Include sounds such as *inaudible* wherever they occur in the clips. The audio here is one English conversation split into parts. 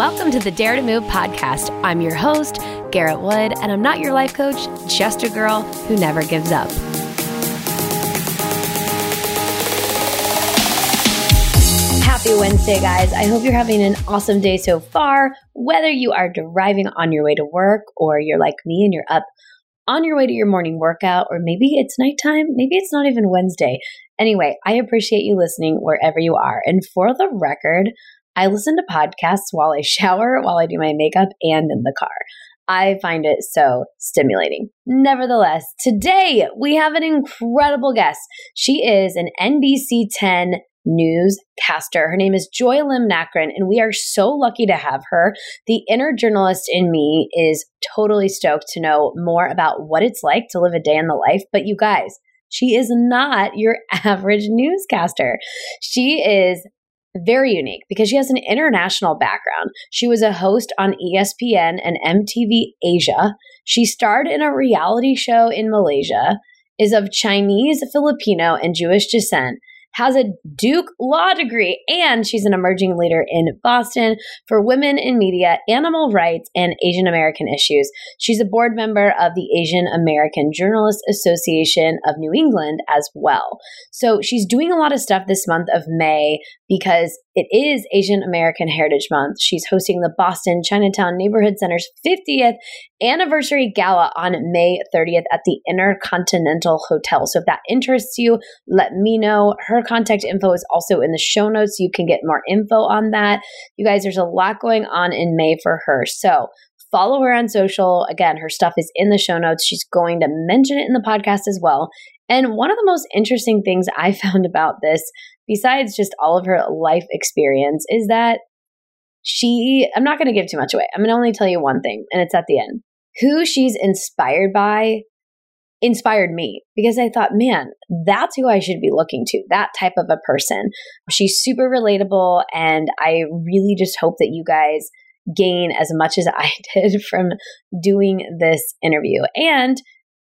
Welcome to the Dare to Move podcast. I'm your host, Garrett Wood, and I'm not your life coach, just a girl who never gives up. Happy Wednesday, guys. I hope you're having an awesome day so far. Whether you are driving on your way to work or you're like me and you're up on your way to your morning workout, or maybe it's nighttime, maybe it's not even Wednesday. Anyway, I appreciate you listening wherever you are. And for the record, I listen to podcasts while I *laughs* shower, while I do my makeup, and in the car. I find it so stimulating. Nevertheless, today we have an incredible guest. She is an NBC 10 newscaster. Her name is Joy Lim Nakrin, and we are so lucky to have her. The inner journalist in me is totally stoked to know more about what it's like to live a day in the life. But you guys, she is not your *laughs* average newscaster. She is very unique because she has an international background. She was a host on ESPN and MTV Asia. She starred in a reality show in Malaysia, is of Chinese, Filipino, and Jewish descent, has a Duke law degree, and she's an emerging leader in Boston for women in media, animal rights, and Asian American issues. She's a board member of the Asian American Journalists Association of New England as well. So she's doing a lot of stuff this month of May because it is Asian American Heritage Month. She's hosting the Boston Chinatown Neighborhood Center's 50th anniversary gala on May 30th at the Intercontinental Hotel. So if that interests you, let me know. Her contact info is also in the show notes. You can get more info on that. You guys, there's a lot going on in May for her. So follow her on social. Again, her stuff is in the show notes. She's going to mention it in the podcast as well. And one of the most interesting things I *laughs* found about this, besides just all of her life experience, is that she, I'm not going to give too much away. I'm going to only tell you one thing, and it's at the end. Who she's inspired by inspired me because I thought, man, that's who I should be looking to, that type of a person. She's super relatable, and I really just hope that you guys gain as much as *laughs* I did from doing this interview. And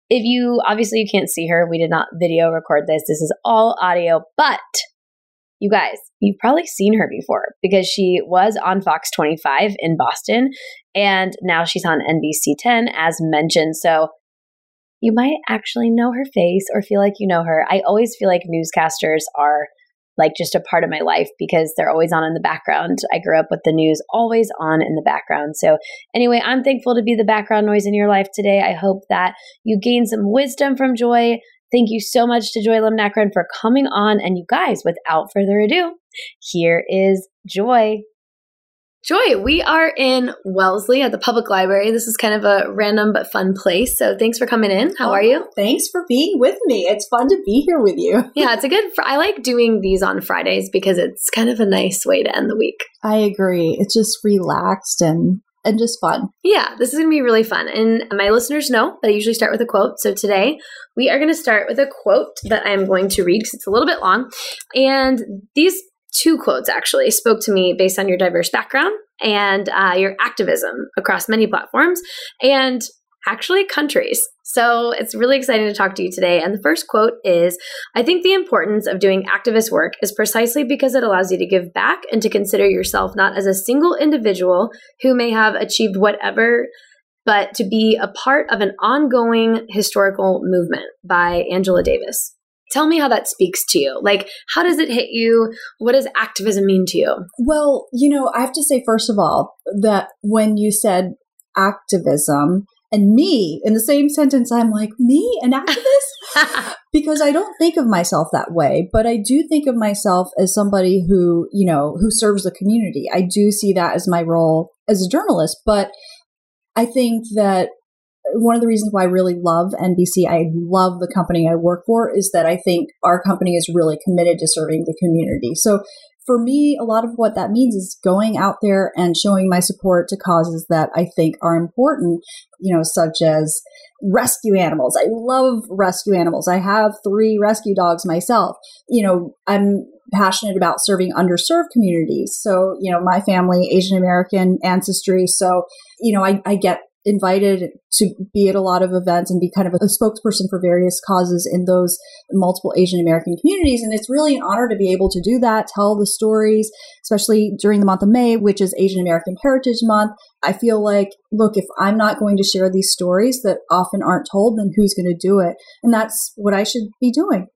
if you obviously you can't see her, we did not video record this. This is all audio, but you guys, you've probably seen her before because she was on Fox 25 in Boston and now she's on NBC 10 as mentioned. So you might actually know her face or feel like you know her. I always feel like newscasters are like just a part of my life because they're always on in the background. I grew up with the news always on in the background. So, anyway, I'm thankful to be the background noise in your life today. I hope that you gain some wisdom from Joy. Thank you so much to Joy Lim for coming on. And you guys, without further ado, here is Joy. Joy, we are in Wellesley at the public library. This is kind of a random but fun place. So thanks for coming in. How are you? Thanks for being with me. It's fun to be here with you. *laughs* yeah, it's a good. I like doing these on Fridays because it's kind of a nice way to end the week. I agree. It's just relaxed and and just fun. Yeah, this is going to be really fun. And my listeners know that I usually start with a quote. So today we are going to start with a quote that I'm going to read because it's a little bit long. And these two quotes actually spoke to me based on your diverse background and uh, your activism across many platforms and actually countries. So it's really exciting to talk to you today. And the first quote is I think the importance of doing activist work is precisely because it allows you to give back and to consider yourself not as a single individual who may have achieved whatever. But to be a part of an ongoing historical movement by Angela Davis. Tell me how that speaks to you. Like, how does it hit you? What does activism mean to you? Well, you know, I have to say, first of all, that when you said activism and me in the same sentence, I'm like, me, an activist? *laughs* because I don't think of myself that way, but I do think of myself as somebody who, you know, who serves the community. I do see that as my role as a journalist, but I think that one of the reasons why I really love NBC, I love the company I work for, is that I think our company is really committed to serving the community. So for me, a lot of what that means is going out there and showing my support to causes that I think are important, you know, such as rescue animals. I love rescue animals. I have three rescue dogs myself. You know, I'm passionate about serving underserved communities. So, you know, my family, Asian American ancestry. So, you know, I, I get invited to be at a lot of events and be kind of a spokesperson for various causes in those multiple Asian American communities. And it's really an honor to be able to do that, tell the stories, especially during the month of May, which is Asian American Heritage Month. I feel like, look, if I'm not going to share these stories that often aren't told, then who's going to do it? And that's what I should be doing.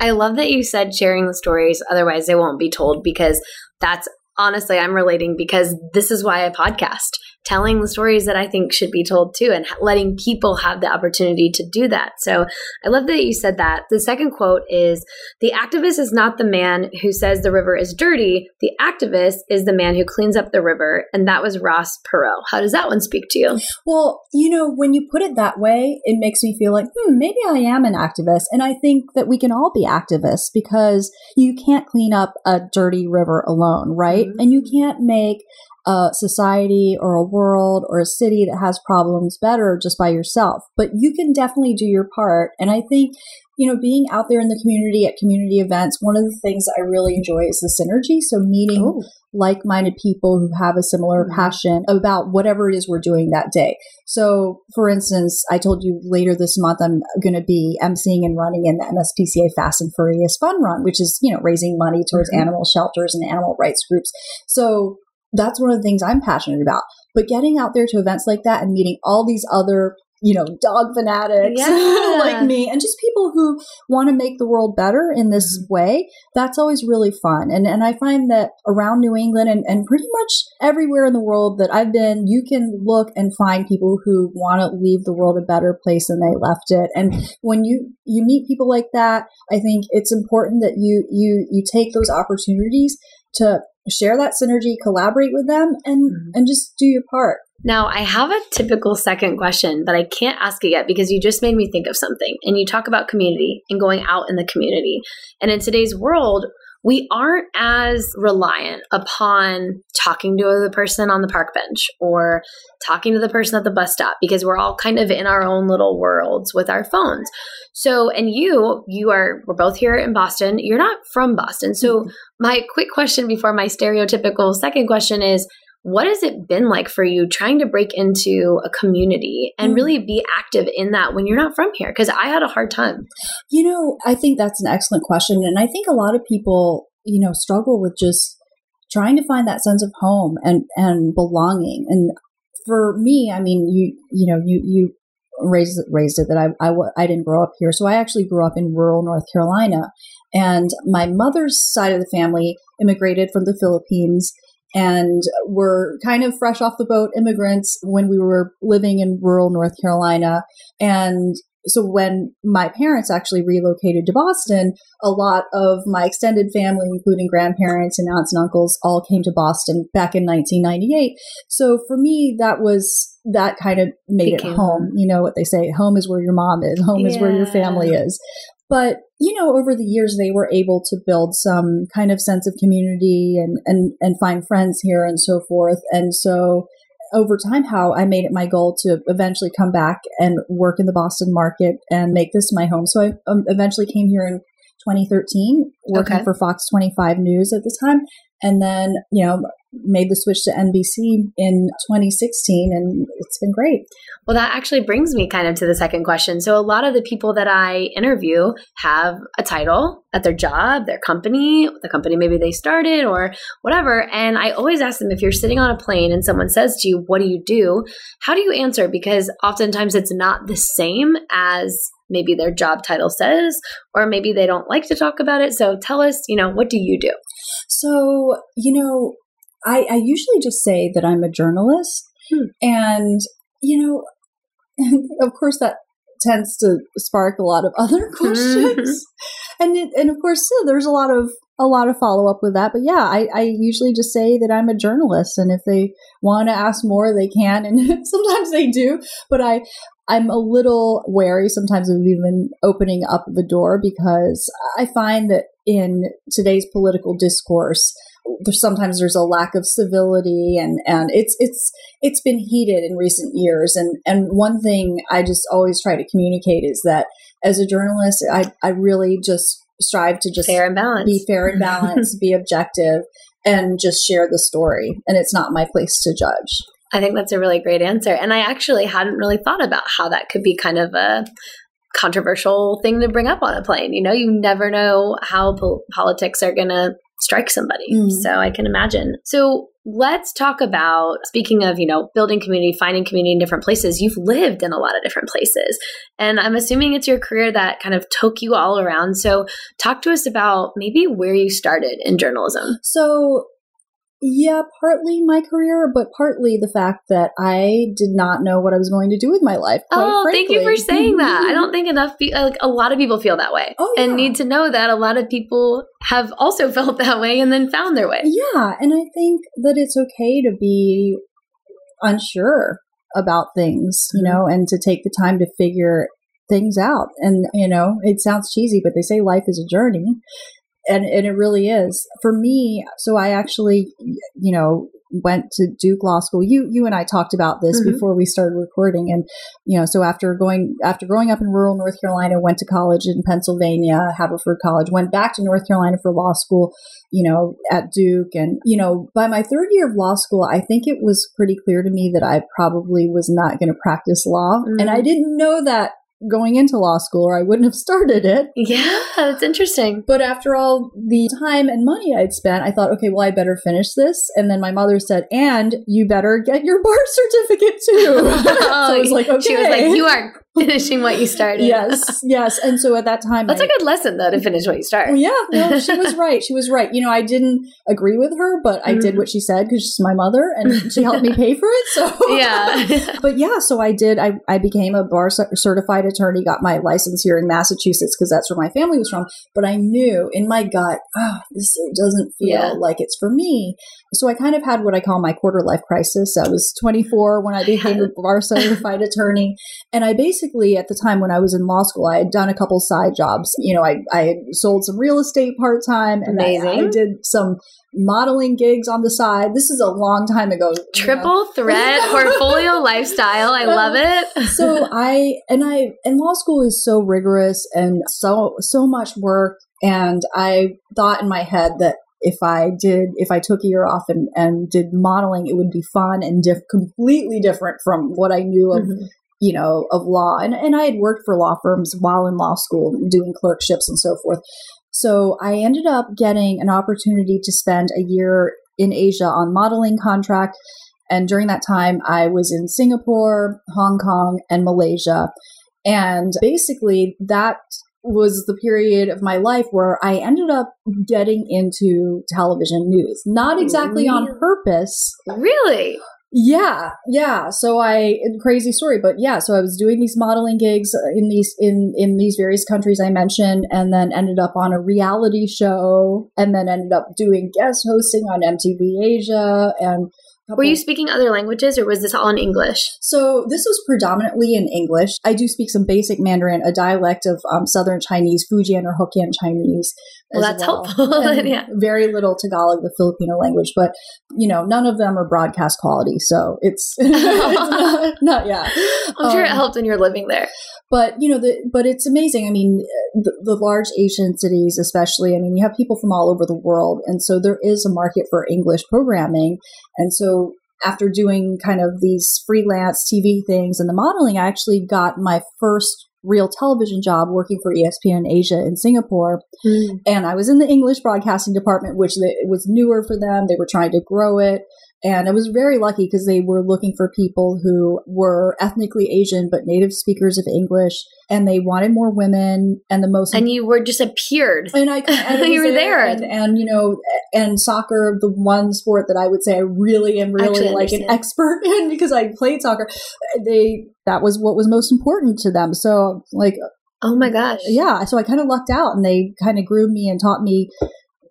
I love that you said sharing the stories, otherwise they won't be told because that's honestly, I'm relating because this is why I podcast telling the stories that I think should be told too and letting people have the opportunity to do that. So I love that you said that. The second quote is The activist is not the man who says the river is dirty. The activist is the man who cleans up the river. And that was Ross Perot. How does that one speak to you? Well, you know, when you put it that way, it makes me feel like, hmm, maybe I am an activist. And I think that we can all be activists because you can't clean up a dirty river alone, right? Mm-hmm. And you can't make a society or a world or a city that has problems better just by yourself. But you can definitely do your part. And I think, you know, being out there in the community at community events, one of the things I really enjoy is the synergy. So meeting oh. Like minded people who have a similar mm-hmm. passion about whatever it is we're doing that day. So, for instance, I told you later this month I'm going to be emceeing and running in the MSPCA Fast and Furriest Fun Run, which is, you know, raising money towards mm-hmm. animal shelters and animal rights groups. So, that's one of the things I'm passionate about. But getting out there to events like that and meeting all these other, you know, dog fanatics yeah. *laughs* like me and just people who want to make the world better in this mm-hmm. way, that's always really fun. And and I find that around New England and, and pretty much everywhere in the world that I've been, you can look and find people who want to leave the world a better place than they left it. And when you you meet people like that, I think it's important that you you you take those opportunities to share that synergy, collaborate with them, and mm-hmm. and just do your part. Now, I have a typical second question, but I can't ask it yet because you just made me think of something. And you talk about community and going out in the community. And in today's world, we aren't as reliant upon talking to the person on the park bench or talking to the person at the bus stop because we're all kind of in our own little worlds with our phones. So, and you, you are, we're both here in Boston. You're not from Boston. So, mm-hmm. my quick question before my stereotypical second question is what has it been like for you trying to break into a community and mm. really be active in that when you're not from here? Because I had a hard time. You know, I think that's an excellent question. And I think a lot of people, you know, struggle with just trying to find that sense of home and, and belonging. And for me, I mean, you, you know, you, you, raised raised it that I, I I didn't grow up here so I actually grew up in rural North Carolina and my mother's side of the family immigrated from the Philippines and were kind of fresh off the boat immigrants when we were living in rural North Carolina. And so when my parents actually relocated to Boston, a lot of my extended family, including grandparents and aunts and uncles, all came to Boston back in 1998. So for me, that was that kind of made Became it home. You know what they say, home is where your mom is, home yeah. is where your family is. But, you know, over the years, they were able to build some kind of sense of community and, and, and find friends here and so forth. And so over time, how I made it my goal to eventually come back and work in the Boston market and make this my home. So I um, eventually came here in 2013, working okay. for Fox 25 News at the time. And then, you know, made the switch to NBC in 2016 and it's been great. Well, that actually brings me kind of to the second question. So, a lot of the people that I interview have a title at their job, their company, the company maybe they started or whatever. And I always ask them if you're sitting on a plane and someone says to you, What do you do? How do you answer? Because oftentimes it's not the same as maybe their job title says, or maybe they don't like to talk about it. So, tell us, you know, what do you do? So, you know, I, I usually just say that I'm a journalist. Hmm. And, you know, *laughs* of course, that tends to spark a lot of other *laughs* questions. and it, and of course, there's a lot of a lot of follow up with that. But yeah, I, I usually just say that I'm a journalist, and if they want to ask more, they can, and *laughs* sometimes they do. But I I'm a little wary sometimes of even opening up the door because I find that in today's political discourse, there's sometimes there's a lack of civility and and it's it's it's been heated in recent years and and one thing I just always try to communicate is that as a journalist I I really just strive to just fair and balanced. be fair and balanced *laughs* be objective and just share the story and it's not my place to judge I think that's a really great answer. And I actually hadn't really thought about how that could be kind of a controversial thing to bring up on a plane. You know, you never know how po- politics are going to strike somebody. Mm. So I can imagine. So let's talk about speaking of, you know, building community, finding community in different places. You've lived in a lot of different places. And I'm assuming it's your career that kind of took you all around. So talk to us about maybe where you started in journalism. So yeah, partly my career, but partly the fact that I did not know what I was going to do with my life. Oh, frankly. thank you for saying that. I don't *laughs* think enough, pe- like a lot of people feel that way, oh, yeah. and need to know that a lot of people have also *laughs* felt that way and then found their way. Yeah, and I think that it's okay to be unsure about things, you mm-hmm. know, and to take the time to figure things out. And, you know, it sounds cheesy, but they say life is a journey and and it really is for me so i actually you know went to duke law school you you and i talked about this mm-hmm. before we started recording and you know so after going after growing up in rural north carolina went to college in pennsylvania haverford college went back to north carolina for law school you know at duke and you know by my third year of law school i think it was pretty clear to me that i probably was not going to practice law mm-hmm. and i mm-hmm. didn't know that going into law school or I wouldn't have *laughs* started it. Yeah, that's interesting. But after all the time and money I'd spent, I thought, okay, well, I better finish this. And then my mother said, and you better get your *laughs* bar certificate too. *laughs* so I was like, okay. She was like, you are *laughs* finishing what you started. yes, yes. And so at that time, that's I, a good lesson though to finish what you started. Yeah, no, she was *laughs* right. She was right. You know, I didn't agree with her, but I mm. did what she said because she's my mother and she helped me pay for it. So *laughs* yeah, but yeah, so I did. I I became a bar certified attorney, got my license here in Massachusetts because that's where my family was from. But I knew in my gut, oh, this doesn't feel yeah. like it's for me. So I kind of had what I call my quarter life crisis. I was 24 when I became a bar certified attorney, and I basically at the time when I was in law school, I had done a couple side jobs. You know, I, I had sold some real estate part time and I, I, did some modeling gigs on the side. This is a long time ago. Triple know. threat *laughs* portfolio lifestyle. I love it. so I and I and law school is so rigorous and so so much work. And I thought in my head that if I did, if I took a year off and, and did modeling, it would be fun and diff- completely different from what I knew of mm-hmm you know, of law. And, and I had worked for law firms while in law school, doing clerkships and so forth. So I ended up getting an opportunity to spend a year in Asia on modeling contract. And during that time, I was in Singapore, Hong Kong, and Malaysia. And basically, that was the period of my life where I ended up getting into television news. Not exactly really? on purpose. Really? Yeah, yeah. So I crazy story, but yeah. So I was doing these modeling gigs in these in in these various countries I mentioned, and then ended up on a reality show, and then ended up doing guest hosting on MTV Asia, and Couple. Were you speaking other languages or was this all in English? So this was predominantly in English. I do speak some basic Mandarin, a dialect of um, Southern Chinese, Fujian or Hokkien Chinese. Well, that's well. helpful. *laughs* yeah. Very little Tagalog, the Filipino language, but you know, none of them are broadcast quality, so it's, *laughs* it's not, not, yeah. I'm sure um, it helped when you're living there. But you know, the, but it's amazing. I mean, the, the large Asian cities, especially. I mean, you have people from all over the world, and so there is a market for English programming. And so, after doing kind of these freelance TV things and the modeling, I actually got my first real television job working for ESPN Asia in Singapore. Mm. And I was in the English broadcasting department, which was newer for them. They were trying to grow it. And I was very lucky because they were looking for people who were ethnically Asian but native speakers of English, and they wanted more women. And the most and you were just appeared, and I and *laughs* you were there, and, and, you know, and soccer, the one sport that I would say I really am really like an expert *laughs* in because I played soccer. They that was what was most important to them. So like, oh my gosh, yeah. So I kind of lucked out, and they kind of groomed me and taught me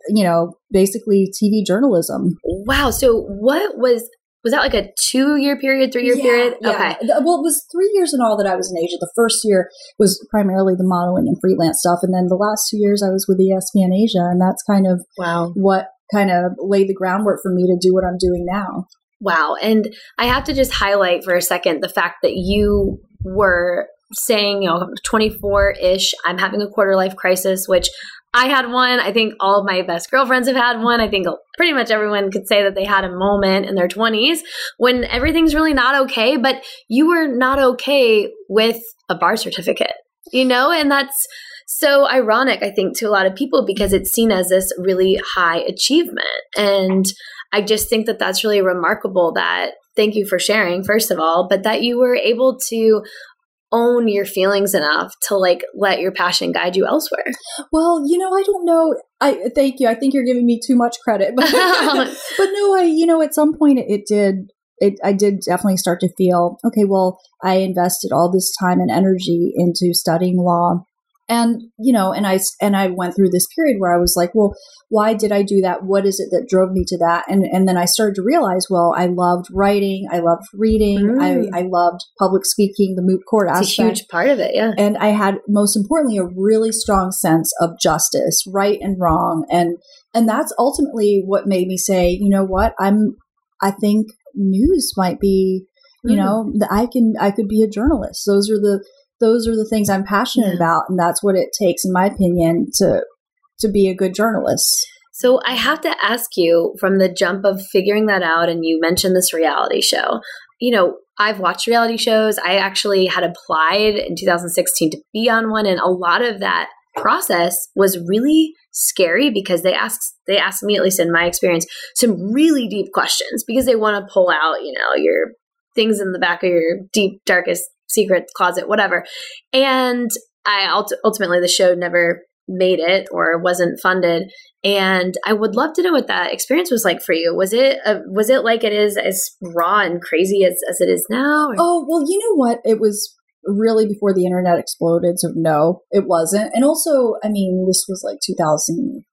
you know, basically TV journalism. Wow. So what was was that like a two year period, three year yeah, period? Yeah. Okay. Well, it was three years in all that I was in Asia. The first year was primarily the modeling and freelance stuff. And then the last two years I was with ESPN Asia. And that's kind of wow. what kind of laid the groundwork for me to do what I'm doing now. Wow. And I have to just highlight for a second the fact that you were saying, you know, 24 ish, I'm having a quarter life crisis, which I had one. I think all of my best girlfriends have had one. I think pretty much everyone could say that they had a moment in their 20s when everything's really not okay, but you were not okay with a bar certificate, you know? And that's so ironic, I think, to a lot of people because it's seen as this really high achievement. And I just think that that's really remarkable that thank you for sharing, first of all, but that you were able to own your feelings enough to like let your passion guide you elsewhere. Well, you know, I don't know. I thank you. I think you're giving me too much credit, but *laughs* but no, I you know, at some point it, it did. It, I did definitely start to feel okay. Well, I invested all this time and energy into studying law, and you know and i and i went through this period where i was like well why did i do that? What is it that drove me to that? And and then i started to realize well i loved writing i loved reading mm. I, I loved public speaking the moot court it's aspect. a huge part of it yeah. And i had most importantly a really strong sense of justice right and wrong. And and that's ultimately what made me say you know what? I'm i think news might be you mm. know i can i could be a journalist. Those are the those are the things I'm passionate yeah. about, and that's what it takes, in my opinion, to to be a good journalist. So I have to ask you from the jump of figuring that out, and you mentioned this reality show. You know, I've watched reality shows. I actually had applied in 2016 to be on one, and a lot of that process was really scary because they ask they asked me at least in my experience some really deep questions because they want to pull out you know your things in the back of your deep darkest secret closet, whatever. And I ultimately the show never made it or wasn't funded and i would love to know what that experience was like for you was it a, was it like it is as raw and crazy as, as it is now or? oh well you know what it was really before the internet exploded so no it wasn't and also i mean this was like 2005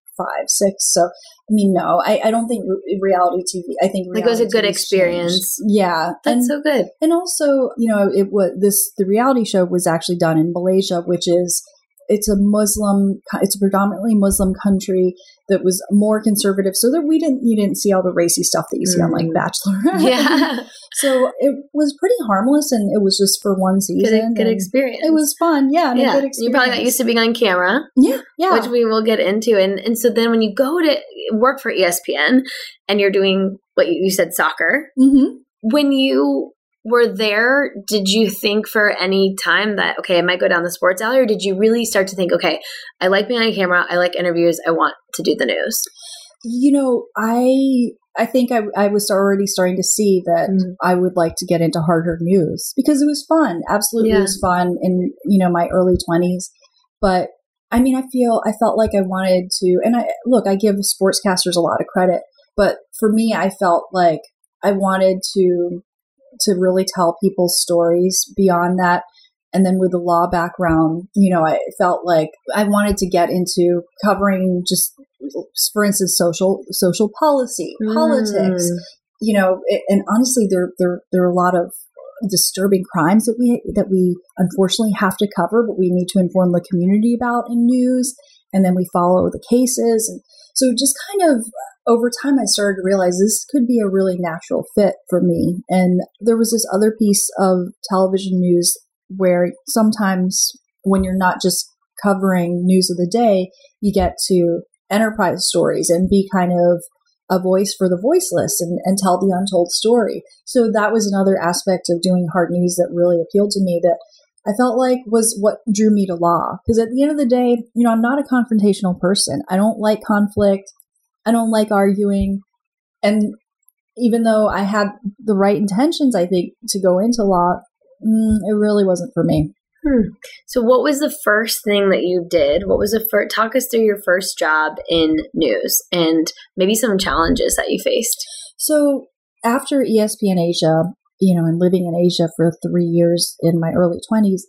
six. So, I mean, no, I, I don't think reality TV. I think like it was a good experience. Changed. Yeah, that's and, so good. And also, you know, it was this. The reality show was actually done in Malaysia, which is it's a Muslim, it's a predominantly Muslim country that was more conservative, so that we didn't you didn't see all the racy stuff that you see mm. on like mm. Bachelor. *laughs* Yeah. so it was pretty harmless, and it was just for one season. Good, good experience. It was fun. Yeah. yeah. You probably got used to being on camera. Yeah. Yeah. Which we will get into, and and so then when you go to work for ESPN and you're doing what you, you said soccer. Mm-hmm. When you were there, did you think for any time that, okay, I might go down the sports alley, or did you really start to think, okay, I like being on camera, I like interviews, I want to do the news? You know, I I think I, I was already starting to see that mm. I would like to get into harder news because it was fun. Absolutely, yeah. it was fun in you know my early twenties. But I mean, I feel I felt like I wanted to, and I look, I give sportscasters a lot of credit, but for me, I felt like I wanted to to really tell people's stories beyond that. And then with the law background, you know, I felt like I wanted to get into covering just, for instance, social social policy, mm. politics. You know, and honestly, there there there are a lot of disturbing crimes that we that we unfortunately have to cover, but we need to inform the community about in news, and then we follow the cases, and so just kind of uh, over time, I started to realize this could be a really natural fit for me. And there was this other piece of television news where sometimes when you're not just covering news of the day, you get to enterprise stories and be kind of a voice for the voiceless and, and tell the untold story. So that was another aspect of doing hard news that really appealed to me that I felt like was what drew me to law. Because at the end of the day, you know, I'm not a confrontational person. I don't like conflict. I don't like arguing. And even though I had the right intentions, I think, to go into law, mm, it really wasn't for me. Hmm. So, what was the first thing that you did? What was the first? Talk us through your first job in news and maybe some challenges that you faced. So, after ESPN Asia, you know, and living in Asia for three years in my early 20s,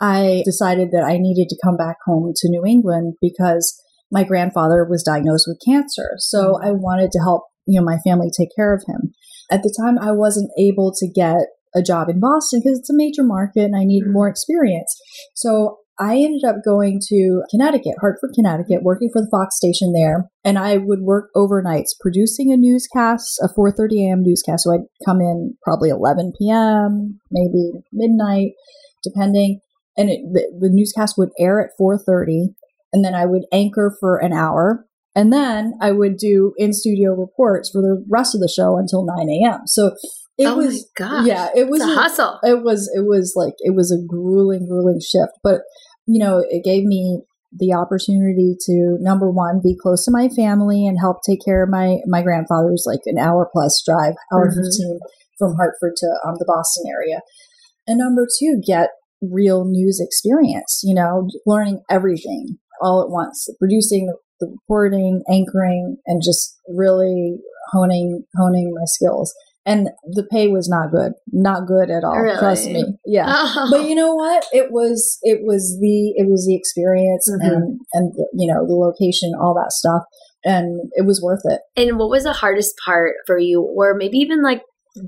I decided that I needed to come back home to New England because my grandfather was diagnosed with cancer. So mm-hmm. I wanted to help, you know, my family take care of him. At the time, I wasn't able to get a job in Boston because it's a major market and I needed mm-hmm. more experience. So I ended up going to Connecticut, Hartford, Connecticut, working for the Fox station there. And I would work overnights producing a newscast, a 4.30 a.m. newscast. So I'd come in probably 11 p.m., maybe midnight, depending. And it, the, the newscast would air at 4.30 and then I would anchor for an hour. And then I would do in studio reports for the rest of the show until 9 a.m. So it oh was, yeah, it was a hustle. it was it was like it was a grueling grueling shift but you know it gave me the opportunity to number one be close to my family and help take care of my my grandfather's like an hour plus drive hour Mhm. 15 from hartford to um, the boston area and number two get real news experience you know learning everything all at once producing the reporting anchoring and just really honing honing my skills and the pay was not good not good at all trust me yeah Oh. *laughs* but you know what it was it was the it was the experience Mhm. and and you know the location all that stuff and it was worth it And what was the hardest part for you, or maybe even like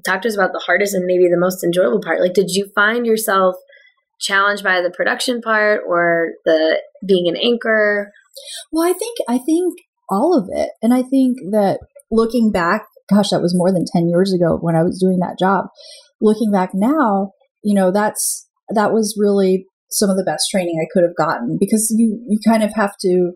talk to us about the hardest and maybe the most enjoyable part? Like, did you find yourself challenged by the production part or the being an anchor? well i think i think all of it and i think that looking back gosh that was more than 10 years ago when i was doing that job looking back now you know that's that was really some of the best training i could have gotten because you you kind of have to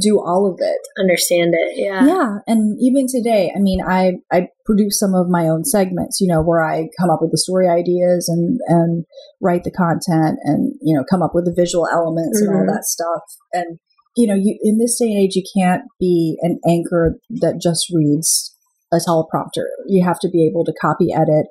do all of it Understand it? Yeah. yeah and even today i mean i i produce some of my own segments you know where i come up with the story ideas and and write the content and you know come up with the visual elements and all Mhm. that stuff and you know you in this day and age you can't be an anchor that just reads a teleprompter you have to be able to copy edit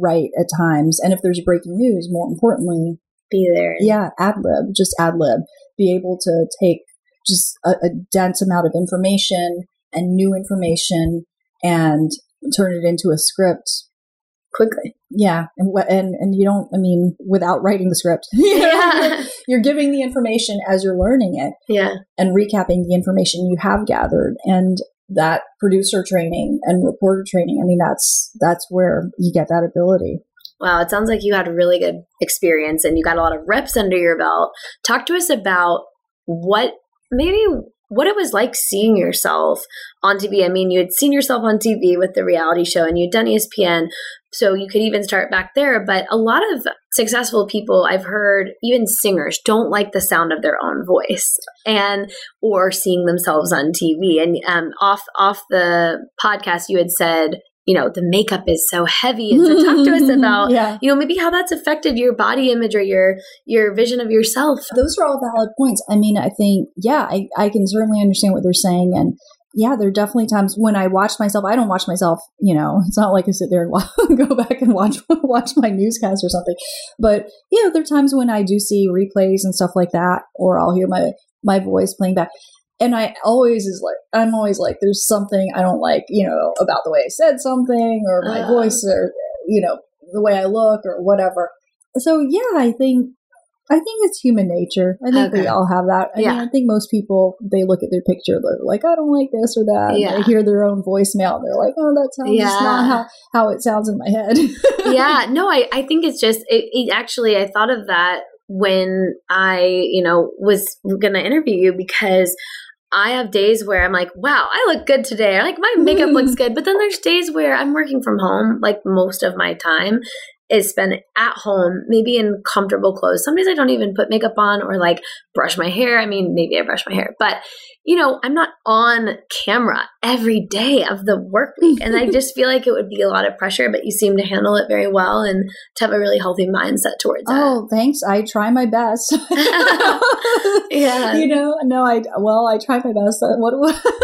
write at times and if there's breaking news more importantly Be there. yeah ad lib just ad lib be able to take just a, a dense amount of information and new information and turn it into a script Quickly. yeah and and and you don't i mean without writing the script *laughs* you know, Yeah. you're, you're giving the information as you're learning it Yeah. and recapping the information you have gathered and that producer training and reporter training i mean that's that's where you get that ability Wow, it sounds like you had a really good experience and you got a lot of reps under your belt. Talk to us about what maybe what it was like seeing yourself on TV. I mean, you had seen yourself on TV with the reality show and you'd done ESPN, so you could even start back there. But a lot of successful people I've heard, even singers, don't like the sound of their own voice and or seeing themselves on TV. And um, off off the podcast, you had said, you know, the makeup is so heavy. And so talk to us *laughs* about yeah you know maybe how that's affected your body image or your your vision of yourself those are all valid points. I mean, I think, yeah, I, I can certainly understand what they're saying. And yeah, there are definitely times when I watch myself, I don't watch myself, you know, *laughs* it's not like I sit there and wa- *laughs* go back and watch, watch my newscast or something. But, you know, there are times when I do see replays and stuff like that, or I'll hear my, my voice playing back. And I always is like, I'm always like, there's something I don't like, you know, about the way I said something or my Uh. voice or, you know, the way I look or whatever. So yeah, I think I think it's human nature. I think Okay. we all have that. I Yeah. mean, I think most people they look at their picture, they're like, I don't like this or that. Yeah. They hear their own voicemail, and they're like, Oh, that sounds just not how, how it sounds in my head. *laughs* yeah no i i think it's just it, it actually i thought of that when i you know was gonna interview you because I have days where I'm like, wow, I look good today. Or like my makeup looks hmm. good. But then there's days where I'm working from home, like most of my time is spent at home, maybe in comfortable clothes. Some days I don't even put makeup on or like brush my hair. I mean, maybe I brush my hair, but you know, I'm not on camera every day of the work week. And I *laughs* just feel like it would be a lot of pressure, but you seem to handle it very well and to have a really healthy mindset towards it. oh, thanks. I try my best. *laughs* *laughs* Yeah. You know, no, I well, I try my best. Uh, What?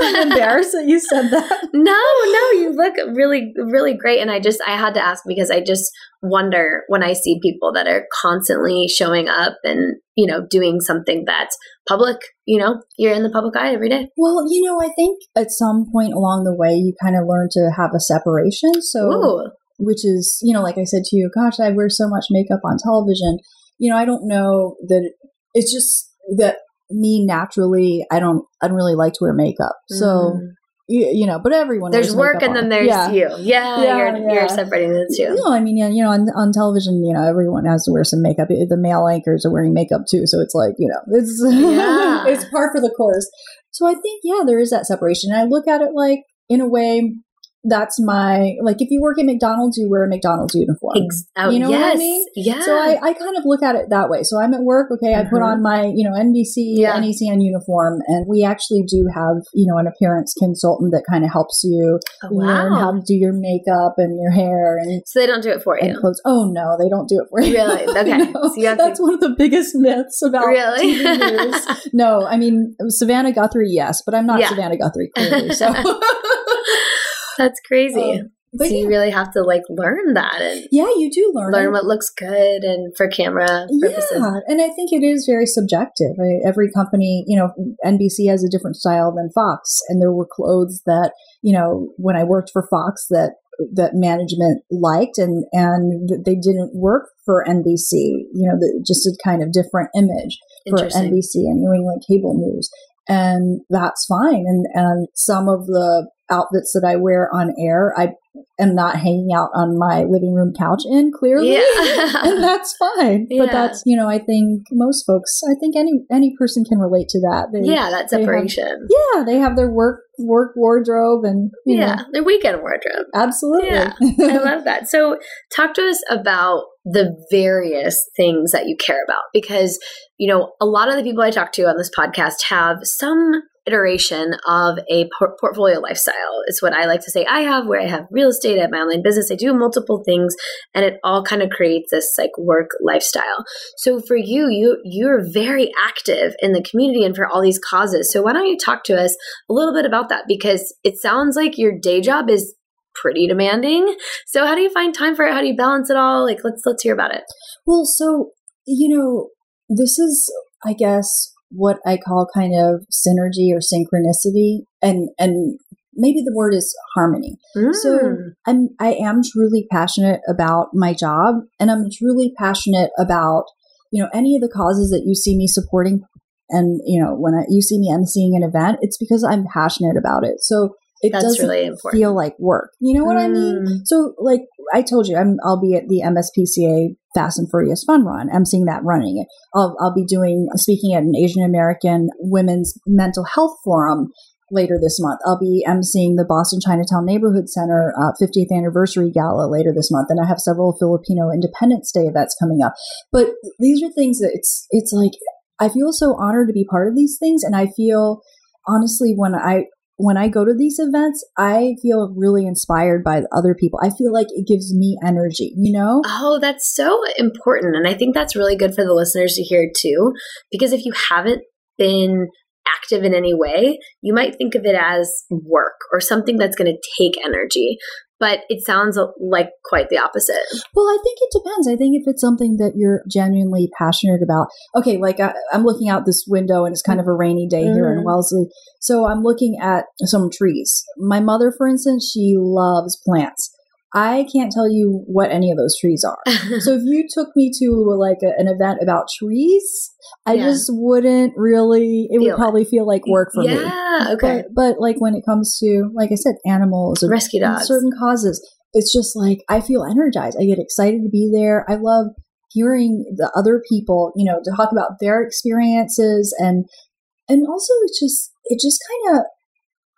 I'm embarrassed that you said that. No, no, you look really, really great. And I just, I had to ask because I just wonder when I see people that are constantly showing up and, you know, doing something that's public, you know, you're in the public eye every day. Well, you know, I think at some point along the way, you kind of learn to have a separation. So, Ooh. which is, you know, like I said to you, gosh, I wear so much makeup on television. You know, I don't know that it's just that me naturally, I don't, I don't really like to wear makeup. So, Mm. You, you know, but everyone there's work and then there's yeah. you. Yeah, Yeah, you're, yeah. you're separating the two. No, I mean, yeah, you know, on, on television, you know, everyone has to wear some makeup. The male anchors are wearing makeup too, so it's like, you know, it's *laughs* it's par for the course. So I think, yeah, there is that separation. And I look at it like, in a way, that's my like if you work at McDonald's, you wear a McDonald's uniform. Ex- oh, You know yes. what I mean? Yeah. So I, I kind of look at it that way. So I'm at work, okay, I put Mhm. on my, you know, NBC, Yeah. NECN uniform, and we actually do have, you know, an appearance consultant that kind of helps you Oh, learn how to do your makeup and your hair and, So they don't do it for you. clothes. Oh no, they don't do it for you. Really? *laughs* Okay. No, So have to- that's one of the biggest myths about Really? TV news. *laughs* No, I mean Savannah Guthrie, yes, but I'm not Yeah. Savannah Guthrie clearly. So *laughs* That's crazy. Um, but so you yeah. really have to like learn that and yeah, you do learn. learn what looks good and for camera purposes. Yeah, and I think it is very subjective. I, every company, you know, NBC has a different style than Fox, and there were clothes that, you know, when I worked for Fox that that management liked, and and they didn't work for NBC. You know, the, just a kind of different image for NBC and New England cable news, and that's fine. And and some of the outfits that I wear on air, I am not hanging out on my living room couch in clearly, Yeah. *laughs* and that's fine. Yeah. But that's you know, I think most folks, I think any any person can relate to that. They, yeah, that they have- separation. yeah, they have their work work wardrobe, and you yeah, know, their weekend wardrobe. absolutely. Yeah, I love that. So, talk to us about the various things that you care about because, you know, a lot of the people I talk to on this podcast have some iteration of a por- portfolio lifestyle. It's what I like to say I have, where I have real estate, I have my online business, I do multiple things, and it all kind of creates this like work lifestyle. So for you, you you're very active in the community and for all these causes. So why don't you talk to us a little bit about that because it sounds like your day job is pretty demanding. So how do you find time for it? How do you balance it all? Like let's let's hear about it. Well, so you know, this is, I guess, what I call kind of synergy or synchronicity, and and maybe the word is harmony. So Mm. I'm I am truly passionate about my job and I'm truly passionate about you know any of the causes that you see me supporting and you know when I, you see me emceeing an event it's because I'm passionate about it. So it that's doesn't really important. feel like work. You know what I mean? Mm. So like I told you I'm I'll be at the MSPCA Fast and Furriest Fun Run. I'm seeing that running it. I'll I'll be doing speaking at an Asian American Women's Mental Health Forum later this month. I'll be emceeing the Boston Chinatown Neighborhood Center uh, 50th anniversary gala later this month, and I have several Filipino Independence Day events coming up. But these are things that it's it's like I feel so honored to be part of these things, and I feel honestly when I when I go to these events, I feel really inspired by other people. I feel like it gives me energy, you know? Oh, that's so important. And I think that's really good for the listeners to hear too. Because if you haven't been active in any way, you might think of it as work or something that's going to take energy. But it sounds like quite the opposite. Well, I think it depends. I think if it's something that you're genuinely passionate about. Okay, like I, I'm looking out this window and it's kind of a rainy day here in Mhm. Wellesley. So I'm looking at some trees. My mother, for instance, she loves plants. I can't tell you what any of those trees are. *laughs* so if you took me to like a, an event about trees, I Yeah. just wouldn't really. It Feel would it. probably feel like work for me. yeah, okay. But, but like when it comes to, like I said, animals or Rescue dogs. certain causes, it's just like I feel energized. I get excited to be there. I love hearing the other people, you know, to talk about their experiences and and also it's just it just kind of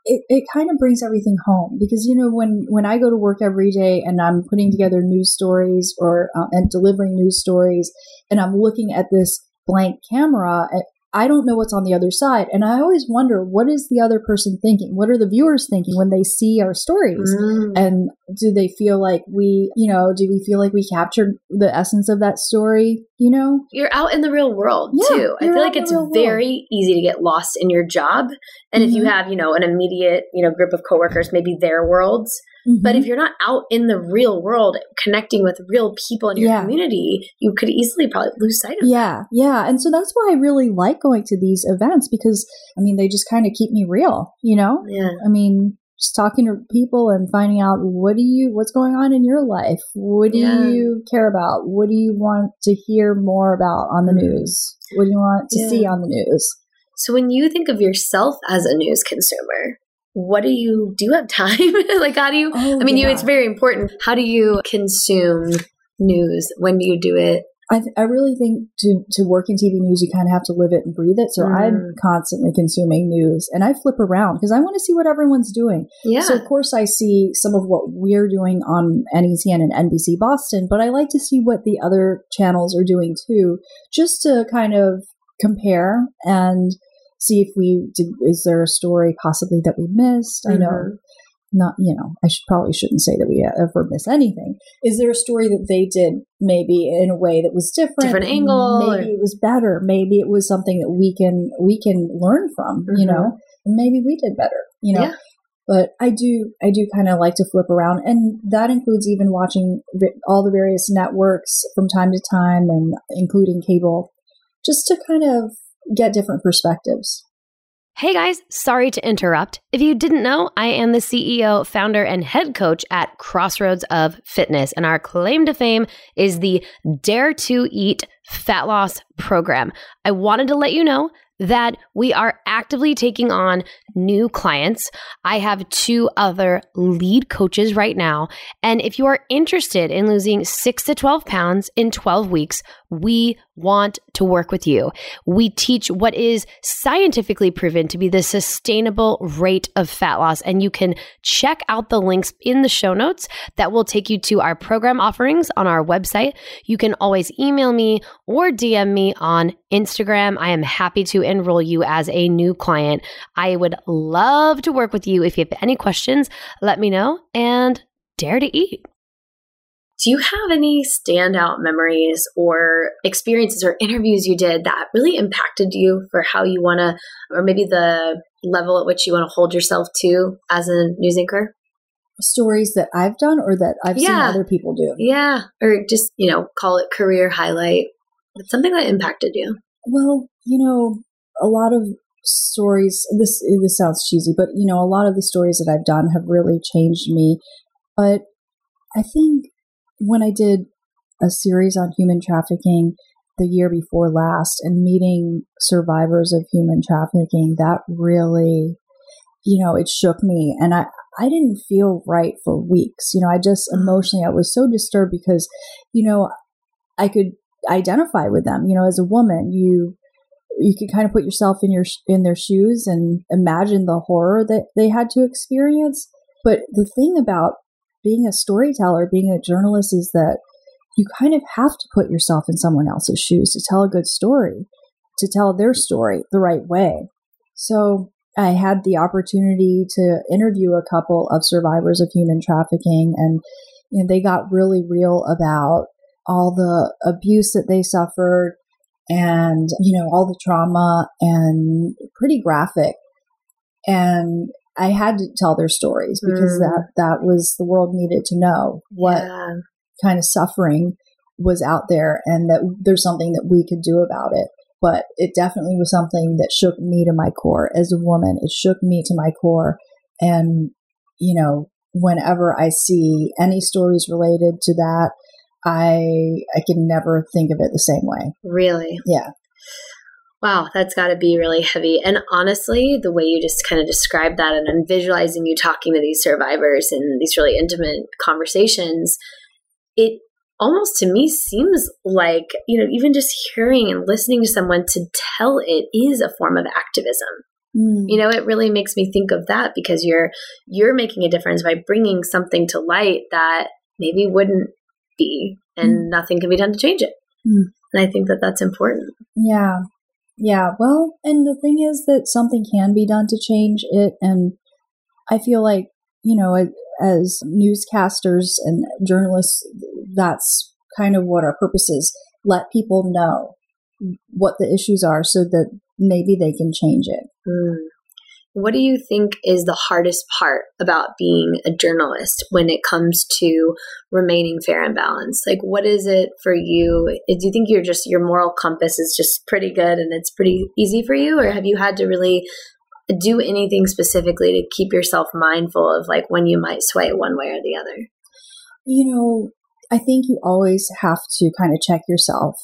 it, it kind of brings everything home because you know when when I go to work every day and I'm putting together news stories or um, and delivering news stories and I'm looking at this blank camera I don't know what's on the other side and I always wonder what is the other person thinking what are the viewers thinking when they see our stories Mm. and do they feel like we you know do we feel like we captured the essence of that story you know You're out in the real world Yeah, too. I feel like it's very easy to get lost in your job. And if you Mhm. have, you know, an immediate, you know, group of coworkers, maybe their worlds, But Mhm. if you're not out in the real world connecting with real people in your Yeah. community, you could easily probably lose sight of Yeah, yeah. And so that's why I really like going to these events because, I mean, they just kind of keep me real, you know? Yeah. I mean, just talking to people and finding out what do you, what's going on in your life? What do Yeah. you care about? What do you want to hear more about on the Mhm. news? What do you want to Yeah. see on the news? So when you think of yourself as a news consumer, what do you do you have time? *laughs* like how do you Oh, I mean you it's very important. How do you consume news? When do you do it? I, I really think to, to work in TV news, you kind of have to live it and breathe it. So mm. I'm constantly consuming news and I flip around because I want to see what everyone's doing. Yeah. So, of course, I see some of what we're doing on NECN and NBC Boston, but I like to see what the other channels are doing too, just to kind of compare and see if we did, is there a story possibly that we missed? Mm-hmm. I know mm-hmm not, you know, I should probably shouldn't say that we ever miss anything. Is there a story that they did maybe in a way that was different? Different angle. Maybe or... it was better. Maybe it was something that we can, we can learn from, mm-hmm. you know, maybe we did better, you know. Yeah. But I do, I do kind of like to flip around, and that includes even watching all the various networks from time to time, and including cable, just to kind of get different perspectives. Hey guys, sorry to interrupt. If you didn't know, I am the CEO, founder, and head coach at Crossroads of Fitness, and our claim to fame is the Dare to Eat Fat Loss Program. I wanted to let you know that we are actively taking on new clients. I have two other lead coaches right now. And if you are interested in losing six to 12 pounds in 12 weeks, we want to work with you. We teach what is scientifically proven to be the sustainable rate of fat loss. And you can check out the links in the show notes that will take you to our program offerings on our website. You can always email me or DM me on Instagram. I am happy to enroll you as a new client. I would love to work with you. If you have any questions, let me know and dare to eat. Do you have any standout memories or experiences or interviews you did that really impacted you for how you want to, or maybe the level at which you want to hold yourself to as a news anchor? Stories that I've done or that I've yeah. seen other people do? Yeah. Or just, you know, call it career highlight. It's something that impacted you. Well, you know, a lot of stories, this, this sounds cheesy, but, you know, a lot of the stories that I've done have really changed me. But I think when I did a series on human trafficking the year before last and meeting survivors of human trafficking, that really, you know, it shook me. And I, I didn't feel right for weeks. You know, I just mm. emotionally, I was so disturbed because, you know, I could identify with them. You know, as a woman, you, you could kind of put yourself in your in their shoes and imagine the horror that they had to experience. But the thing about being a storyteller, being a journalist is that you kind of have to put yourself in someone else's shoes to tell a good story, to tell their story the right way. So I had the opportunity to interview a couple of survivors of human trafficking and you know, they got really real about all the abuse that they suffered and, you know, all the trauma and pretty graphic. And I had to tell their stories because mm. that that was the world needed to know what yeah. kind of suffering was out there and that there's something that we could do about it. But it definitely was something that shook me to my core as a woman. It shook me to my core. And, you know, whenever I see any stories related to that, I I can never think of it the same way. Really? Yeah. Wow, that's got to be really heavy. And honestly, the way you just kind of described that, and I'm visualizing you talking to these survivors in these really intimate conversations, it almost to me seems like, you know, even just hearing and listening to someone to tell it is a form of activism. Mm. You know, it really makes me think of that because you're you're making a difference by bringing something to light that maybe wouldn't be and mm. nothing can be done to change it. Mm. And I think that that's important. Yeah. Yeah, well, and the thing is that something can be done to change it. And I feel like, you know, as newscasters and journalists, that's kind of what our purpose is. Let people know what the issues are so that maybe they can change it. Mm. What do you think is the hardest part about being a journalist when it comes to remaining fair and balanced? Like, what is it for you? Do you think you're just, your moral compass is just pretty good and it's pretty easy for you? Or have you had to really do anything specifically to keep yourself mindful of like when you might sway one way or the other? You know, I think you always have to kind of check yourself.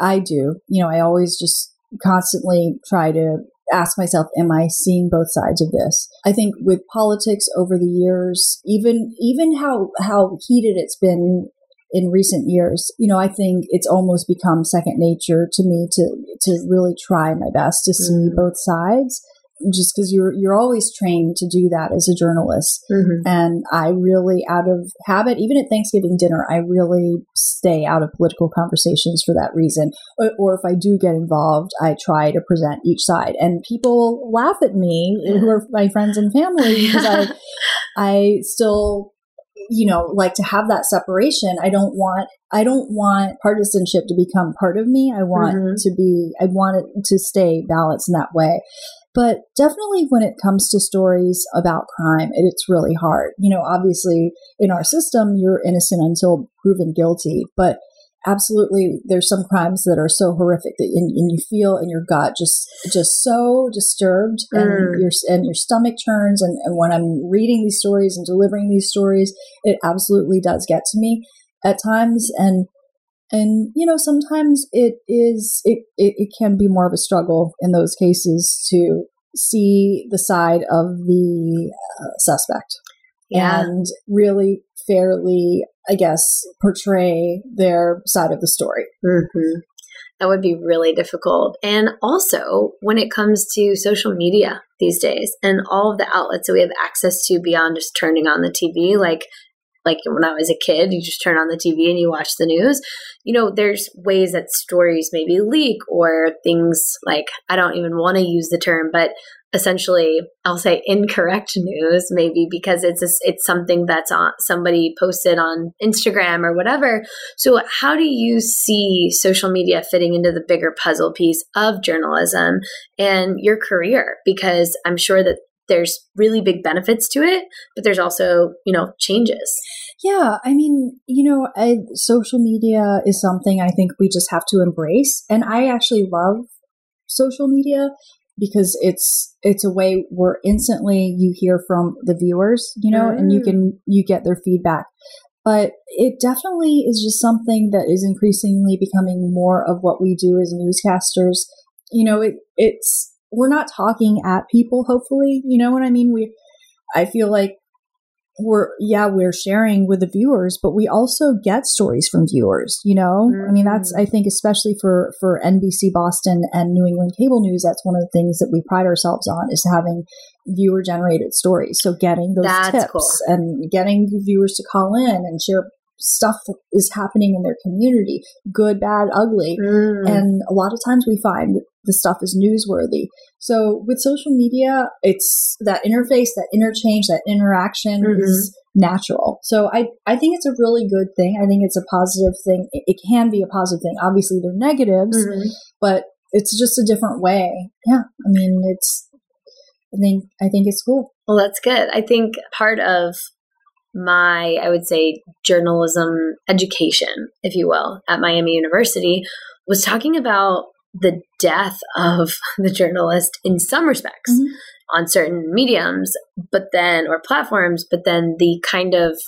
I do. You know, I always just constantly try to ask myself, am I seeing both sides of this? I think with politics over the years, even even how how heated it's been in recent years. You know, I think it's almost become second nature to me to to really try my best to see Mhm. both sides just because you're you're always trained to do that as a journalist Mhm. and I really, out of habit, even at Thanksgiving dinner, I really stay out of political conversations for that reason. Or, or if I do get involved, I try to present each side. And people laugh at me, who are my friends and family, *laughs* because I, I still, you know, like to have that separation. I don't want. I don't want partisanship to become part of me. I want Mhm. to be, I want it to stay balanced in that way. But definitely when it comes to stories about crime, it, it's really hard. You know, obviously in our system, you're innocent until proven guilty, but absolutely there's some crimes that are so horrific that and, and you feel in your gut just just so disturbed and Mm. your and your stomach turns and, and when i'm reading these stories and delivering these stories it absolutely does get to me at times and and you know sometimes it is it, it it can be more of a struggle in those cases to see the side of the uh, suspect Yeah. and really fairly i guess portray their side of the story hmm That would be really difficult. And also, when it comes to social media these days and all of the outlets that we have access to beyond just turning on the TV, like like when I was a kid, you just turn on the TV and you watch the news. You know, there's ways that stories maybe leak or things like I don't even want to use the term, but essentially I'll say incorrect news maybe because it's a, it's something that's on somebody posted on Instagram or whatever. So how do you see social media fitting into the bigger puzzle piece of journalism and your career because I'm sure that there's really big benefits to it, but there's also, you know, changes. Yeah, I mean, you know, I, social media is something I think we just have to embrace, and I actually love social media because it's it's a way where instantly you hear from the viewers, you know, and you Mm. can you get their feedback. But it definitely is just something that is increasingly becoming more of what we do as newscasters. You know, it it's we're not talking at people. Hopefully, you know what I mean. We I feel like we're yeah we're sharing with the viewers but we also get stories from viewers you know i mean that's i think especially for for nbc boston and new england cable news that's one of the things that we pride ourselves on is having viewer generated stories so getting those That's tips cool. and getting viewers to call in and share stuff that is happening in their community good bad ugly Mm. and a lot of times we find the stuff is newsworthy. So with social media, it's that interface, that interchange, that interaction Mhm. is natural. So I, I think it's a really good thing. I think it's a positive thing. It, it can be a positive thing. Obviously there are negatives, Mhm. but it's just a different way. Yeah. I mean, it's, I think, I think it's cool. Well, that's good. I think part of my, I would say, journalism education, if you will, at Miami University was talking about the death of *laughs* the journalist in some respects Mhm. on certain mediums, but then, or platforms, but then the kind of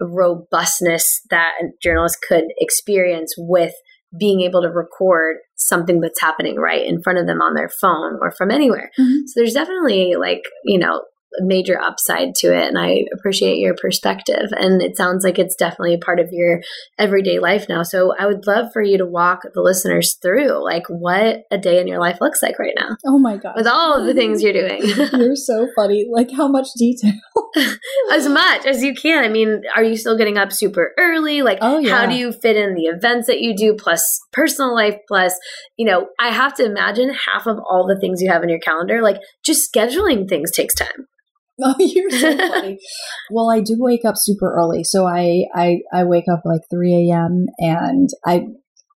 robustness that a journalist could experience with being able to record something that's happening right in front of them on their phone or from anywhere. Mhm. So there's definitely like, you know, major upside to it. And I appreciate your perspective. And it sounds like it's definitely a part of your everyday life now. So I would love for you to walk the listeners through like what a day in your life looks like right now Oh my God. with all of the things you're doing. *laughs* You're so funny. Like how much detail. *laughs* as much as you can. I mean, are you still getting up super early? Like, Oh, yeah. how do you fit in the events that you do plus personal life plus, you know, I have to imagine half of all the things you have in your calendar, like just scheduling things takes time. *laughs* Oh, you're so funny. *laughs* well, I do wake up super early. So I, I, I wake up like 3 a.m. and I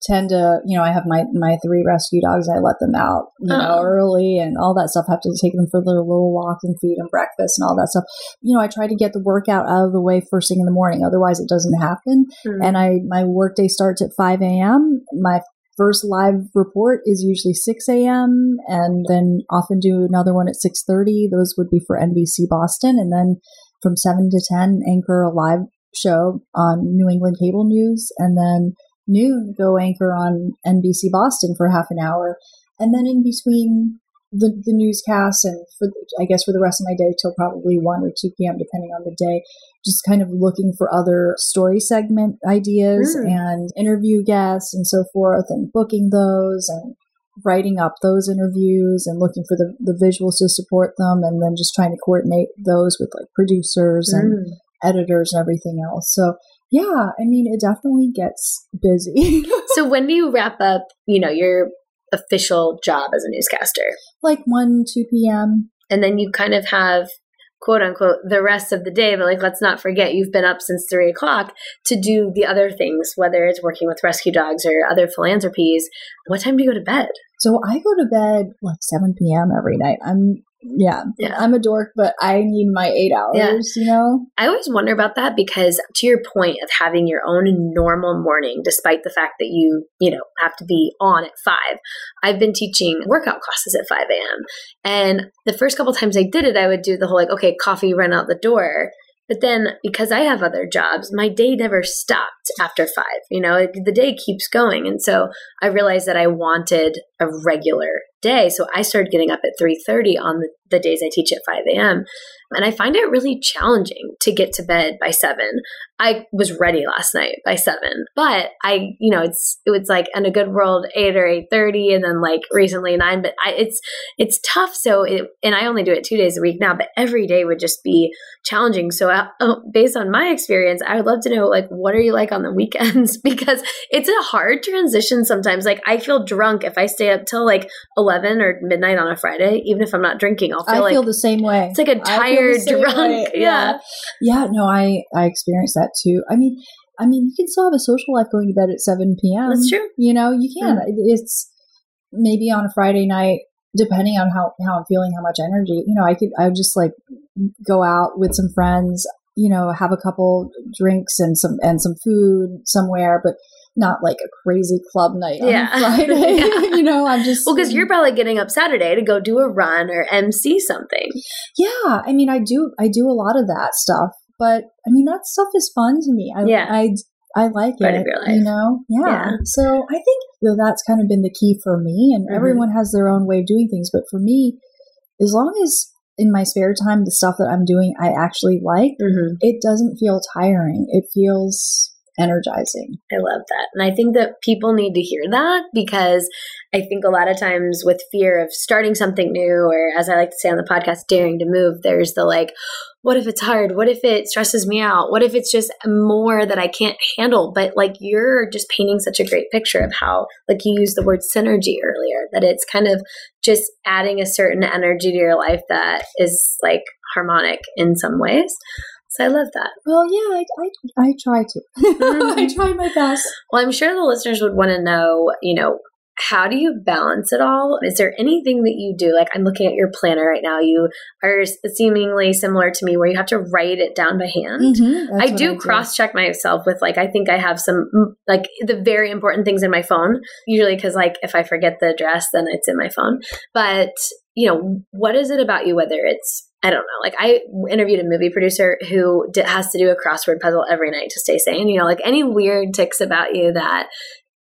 tend to, you know, I have my, my three rescue dogs. I let them out, you know, Oh. early and all that stuff. I have to take them for their little walk and feed them breakfast and all that stuff. You know, I try to get the workout out of the way first thing in the morning. Otherwise it doesn't happen. Mm. And I, my workday starts at 5 a.m. My first live report is usually 6 a.m. and then often do another one at 6.30. Those would be for NBC Boston. And then from 7 to 10, anchor a live show on New England Cable News. And then noon, go anchor on NBC Boston for half an hour. And then in between the, the newscasts and for I guess for the rest of my day till probably 1 or 2 p.m. depending on the day just kind of looking for other story segment ideas mm. and interview guests and so forth and booking those and writing up those interviews and looking for the, the visuals to support them and then just trying to coordinate those with like producers mm. and editors and everything else. So yeah, I mean, it definitely gets busy. *laughs* so when do you wrap up, you know, your official job as a newscaster? Like 1, 2 p.m. And then you kind of have quote unquote the rest of the day but like let's not forget you've been up since three o'clock to do the other things whether it's working with rescue dogs or other philanthropies. What time do you go to bed? So i go to bed like 7 p.m every night. I'm yeah, yeah. I'm a dork, but I need my eight hours, yeah. you know? I always wonder about that because to your point of having your own normal morning, despite the fact that you, you know, have to be on at five, I've been teaching workout classes at 5 a.m. And the first couple times I did it, I would do the whole like, okay, coffee, run out the door. But then because I have other jobs, my day never stopped after five. You know, the day keeps going. And so I realized that I wanted a regular day. So I started getting up at 3:30 on the, the days I teach at 5 a.m. And I find it really challenging to get to bed by seven. I was ready last night by seven, but I, you know, it's it was like in a good world eight or eight thirty, and then like recently nine. But I, it's it's tough. So it, and I only do it two days a week now, but every day would just be challenging. So uh, oh, based on my experience, I would love to know like what are you like on the weekends *laughs* because it's a hard transition sometimes. Like I feel drunk if I stay up till like eleven or midnight on a Friday, even if I'm not drinking. I'll feel I like feel the same way. It's like a tired drunk. *laughs* Yeah. yeah, no, I I experienced that too. I mean, I mean, you can still have a social life going to bed at seven p.m. That's true. You know, you can. Mm. It's maybe on a Friday night depending on how, how I'm feeling, how much energy, you know, I could, I would just like go out with some friends, you know, have a couple drinks and some, and some food somewhere, but not like a crazy club night yeah. on Friday. *laughs* yeah. *laughs* you know, I'm just well, because you're probably getting up Saturday to go do a run or MC something. Yeah, I mean, I do, I do a lot of that stuff, but I mean, that stuff is fun to me. I, yeah, I, I like Part it. You know, yeah. yeah. So I think that's kind of been the key for me. And mm-hmm. everyone has their own way of doing things, but for me, as long as in my spare time the stuff that I'm doing I actually like, mm-hmm. it doesn't feel tiring. It feels energizing. I love that. And I think that people need to hear that because I think a lot of times with fear of starting something new, or as I like to say on the podcast, daring to move, there's the like, what if it's hard? What if it stresses me out? What if it's just more that I can't handle? But like you're just painting such a great picture of how, like you used the word synergy earlier, that it's kind of just adding a certain energy to your life that is like harmonic in some ways. So I love that. Well, yeah, I, I, I try to. *laughs* Mm-hmm. I try my best. Well, I'm sure the listeners would want to know, you know, how do you balance it all? Is there anything that you do? Like I'm looking at your planner right now. You are seemingly similar to me where you have to write it down by hand. Mm-hmm, I do cross check myself with like I think I have some like the very important things in my phone. Usually cuz like if I forget the address then it's in my phone. But, you know, what is it about you whether it's I don't know. Like I interviewed a movie producer who has to do a crossword puzzle every night to stay sane. You know, like any weird ticks about you that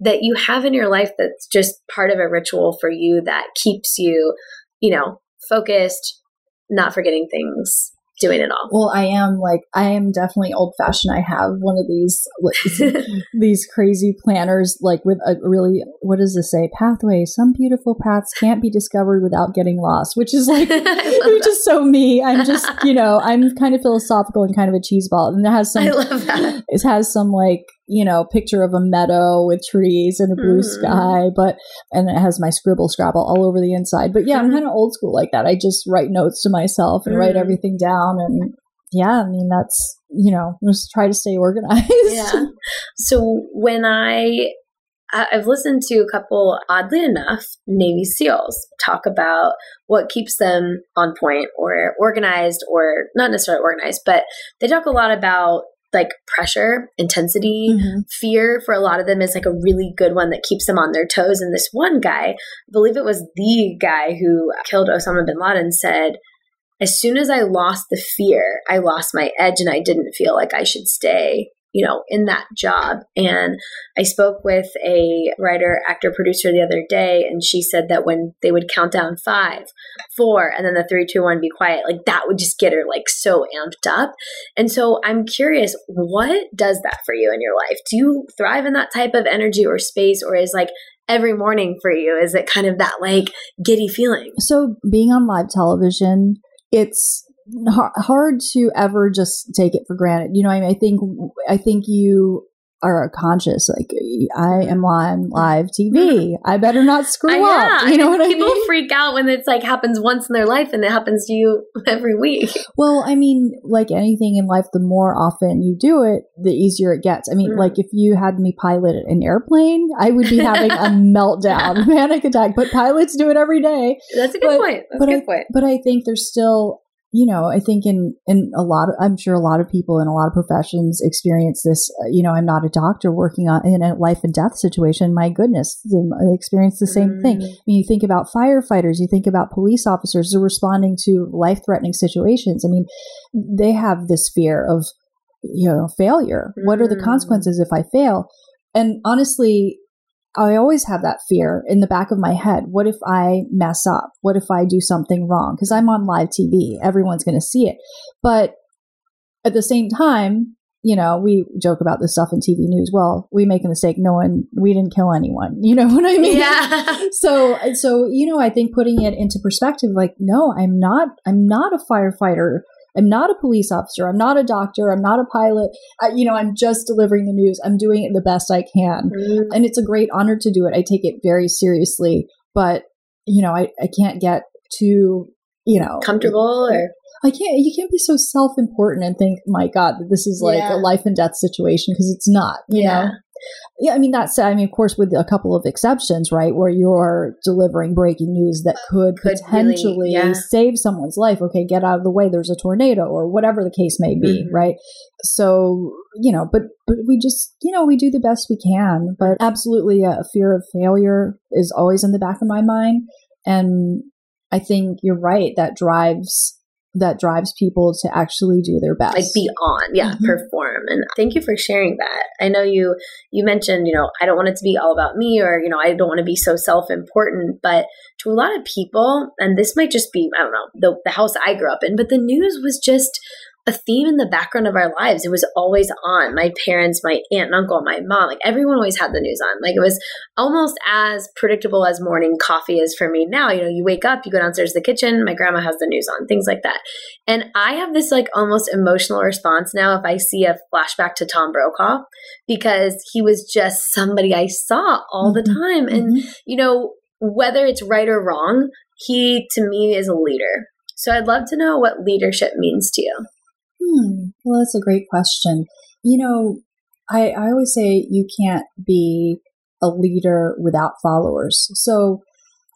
that you have in your life that's just part of a ritual for you that keeps you, you know, focused, not forgetting things, doing it all. Well, I am like I am definitely old fashioned. I have one of these *laughs* these crazy planners like with a really what does this say? Pathway. Some beautiful paths can't be discovered without getting lost, which is like *laughs* which is so me. I'm just, you know, I'm kind of philosophical and kind of a cheeseball. And it has some I love that. It has some like you know, picture of a meadow with trees and a blue mm. sky, but, and it has my scribble scrabble all over the inside. But yeah, I'm mm-hmm. kind of old school like that. I just write notes to myself and mm. write everything down. And yeah, I mean, that's, you know, just try to stay organized. Yeah. *laughs* So when I, I've listened to a couple, oddly enough, Navy SEALs talk about what keeps them on point or organized or not necessarily organized, but they talk a lot about like pressure, intensity, mm-hmm. fear for a lot of them is like a really good one that keeps them on their toes. And this one guy, I believe it was the guy who killed Osama bin Laden, said, as soon as I lost the fear, I lost my edge and I didn't feel like I should stay you know, in that job. And I spoke with a writer, actor, producer the other day, and she said that when they would count down five, four, and then the three, two, one, be quiet, like that would just get her like so amped up. And so I'm curious, what does that for you in your life? Do you thrive in that type of energy or space, or is like every morning for you? Is it kind of that like giddy feeling? So being on live television, it's hard to ever just take it for granted. You know, I, mean, I think I think you are conscious. Like I am on live TV. I better not screw up. You know what I mean? People freak out when it's like happens once in their life and it happens to you *laughs* every week. Well, I mean, like anything in life, the more often you do it, the easier it gets. I mean, mm. like if you had me pilot an airplane, I would be having a *laughs* meltdown, *laughs* panic attack. But pilots do it every day. That's a good but, point. That's but a good I, point. But I think there's still you know, I think in, in a lot of, I'm sure a lot of people in a lot of professions experience this. Uh, you know, I'm not a doctor working on in a life and death situation. My goodness, I experience the same mm. thing. I mean, you think about firefighters, you think about police officers who are responding to life threatening situations. I mean, they have this fear of, you know, failure. Mm. What are the mm. consequences if I fail? And honestly, I always have that fear in the back of my head. What if I mess up? What if I do something wrong? Because I'm on live TV. Everyone's going to see it. But at the same time, you know, we joke about this stuff in TV news. Well, we make a mistake. No one, we didn't kill anyone. *laughs* You know what I mean? Yeah. *laughs* so, so, you know, I think putting it into perspective, like, no, I'm not, I'm not a firefighter I'm not a police officer. I'm not a doctor. I'm not a pilot. I, you know, I'm just delivering the news. I'm doing it the best I can. Mm. And it's a great honor to do it. I take it very seriously, but you know, I, I can't get too, you know, comfortable or I can't, you can't be so self important and think, my God, that this is like yeah. a life and death situation because it's not, you yeah. know? Yeah, I mean that's I mean of course with a couple of exceptions, right, where you're delivering breaking news that could, could potentially really, yeah. save someone's life. Okay, get out of the way. There's a tornado or whatever the case may be, mm-hmm. right? So you know, but but we just you know we do the best we can. But absolutely, a fear of failure is always in the back of my mind, and I think you're right. That drives that drives people to actually do their best. Like be on. Yeah mm-hmm. perform. And thank you for sharing that. I know you you mentioned you know i don't want it to be all about me or you know i don't want to be so self-important but to a lot of people and this might just be i don't know the, the house i grew up in but the news was just a theme in the background of our lives. It was always on. My parents, my aunt and uncle, my mom, like everyone always had the news on. Like it was almost as predictable as morning coffee is for me now. You know, you wake up, you go downstairs to the kitchen, my grandma has the news on, things like that. And I have this like almost emotional response now if I see a flashback to Tom Brokaw because he was just somebody I saw all the mm-hmm. time. And, mm-hmm. you know, whether it's right or wrong, he to me is a leader. So I'd love to know what leadership means to you. Hmm. Well, that's a great question. You know, I, I always say you can't be a leader without followers. So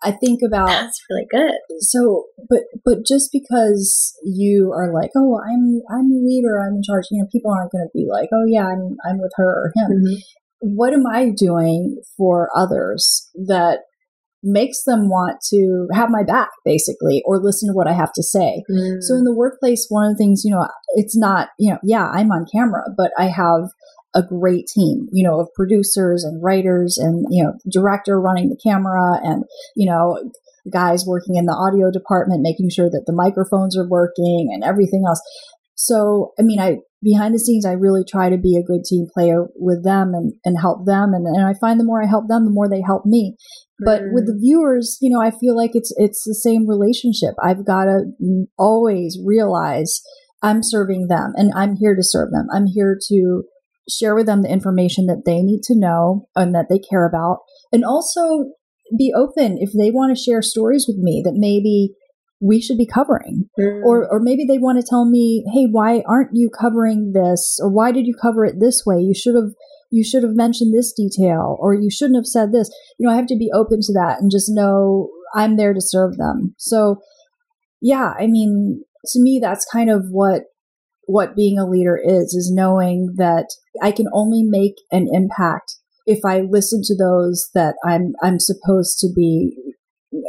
I think about that's really good. So, but but just because you are like, oh, I'm I'm the leader, I'm in charge. You know, people aren't going to be like, oh yeah, I'm I'm with her or him. Mm-hmm. What am I doing for others that makes them want to have my back basically or listen to what I have to say. Mm. So in the workplace, one of the things, you know, it's not, you know, yeah, I'm on camera, but I have a great team, you know, of producers and writers and, you know, director running the camera and, you know, guys working in the audio department, making sure that the microphones are working and everything else. So, I mean, I, behind the scenes, I really try to be a good team player with them and, and help them. And, and I find the more I help them, the more they help me. But mm. with the viewers, you know, I feel like it's, it's the same relationship. I've got to always realize I'm serving them and I'm here to serve them. I'm here to share with them the information that they need to know and that they care about. And also be open if they want to share stories with me that maybe we should be covering. Mm. Or, or maybe they want to tell me, hey, why aren't you covering this? Or why did you cover it this way? You should have, you should have mentioned this detail, or you shouldn't have said this. You know, I have to be open to that and just know I'm there to serve them. So, yeah, I mean, to me, that's kind of what what being a leader is is knowing that I can only make an impact if I listen to those that I'm I'm supposed to be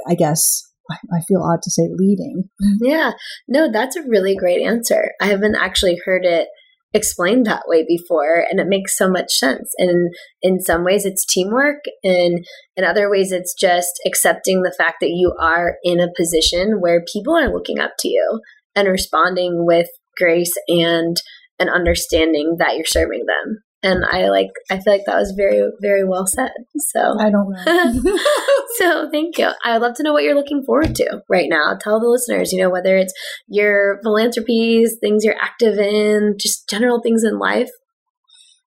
I guess I feel odd to say leading. Yeah. No, that's a really great answer. I haven't actually heard it explained that way before and it makes so much sense. And in some ways it's teamwork and in other ways it's just accepting the fact that you are in a position where people are looking up to you and responding with grace and an understanding that you're serving them and I like I feel like that was very very well said. So I don't know. *laughs* so thank you. I would love to know what you're looking forward to right now. Tell the listeners, you know, whether it's your philanthropies, things you're active in, just general things in life.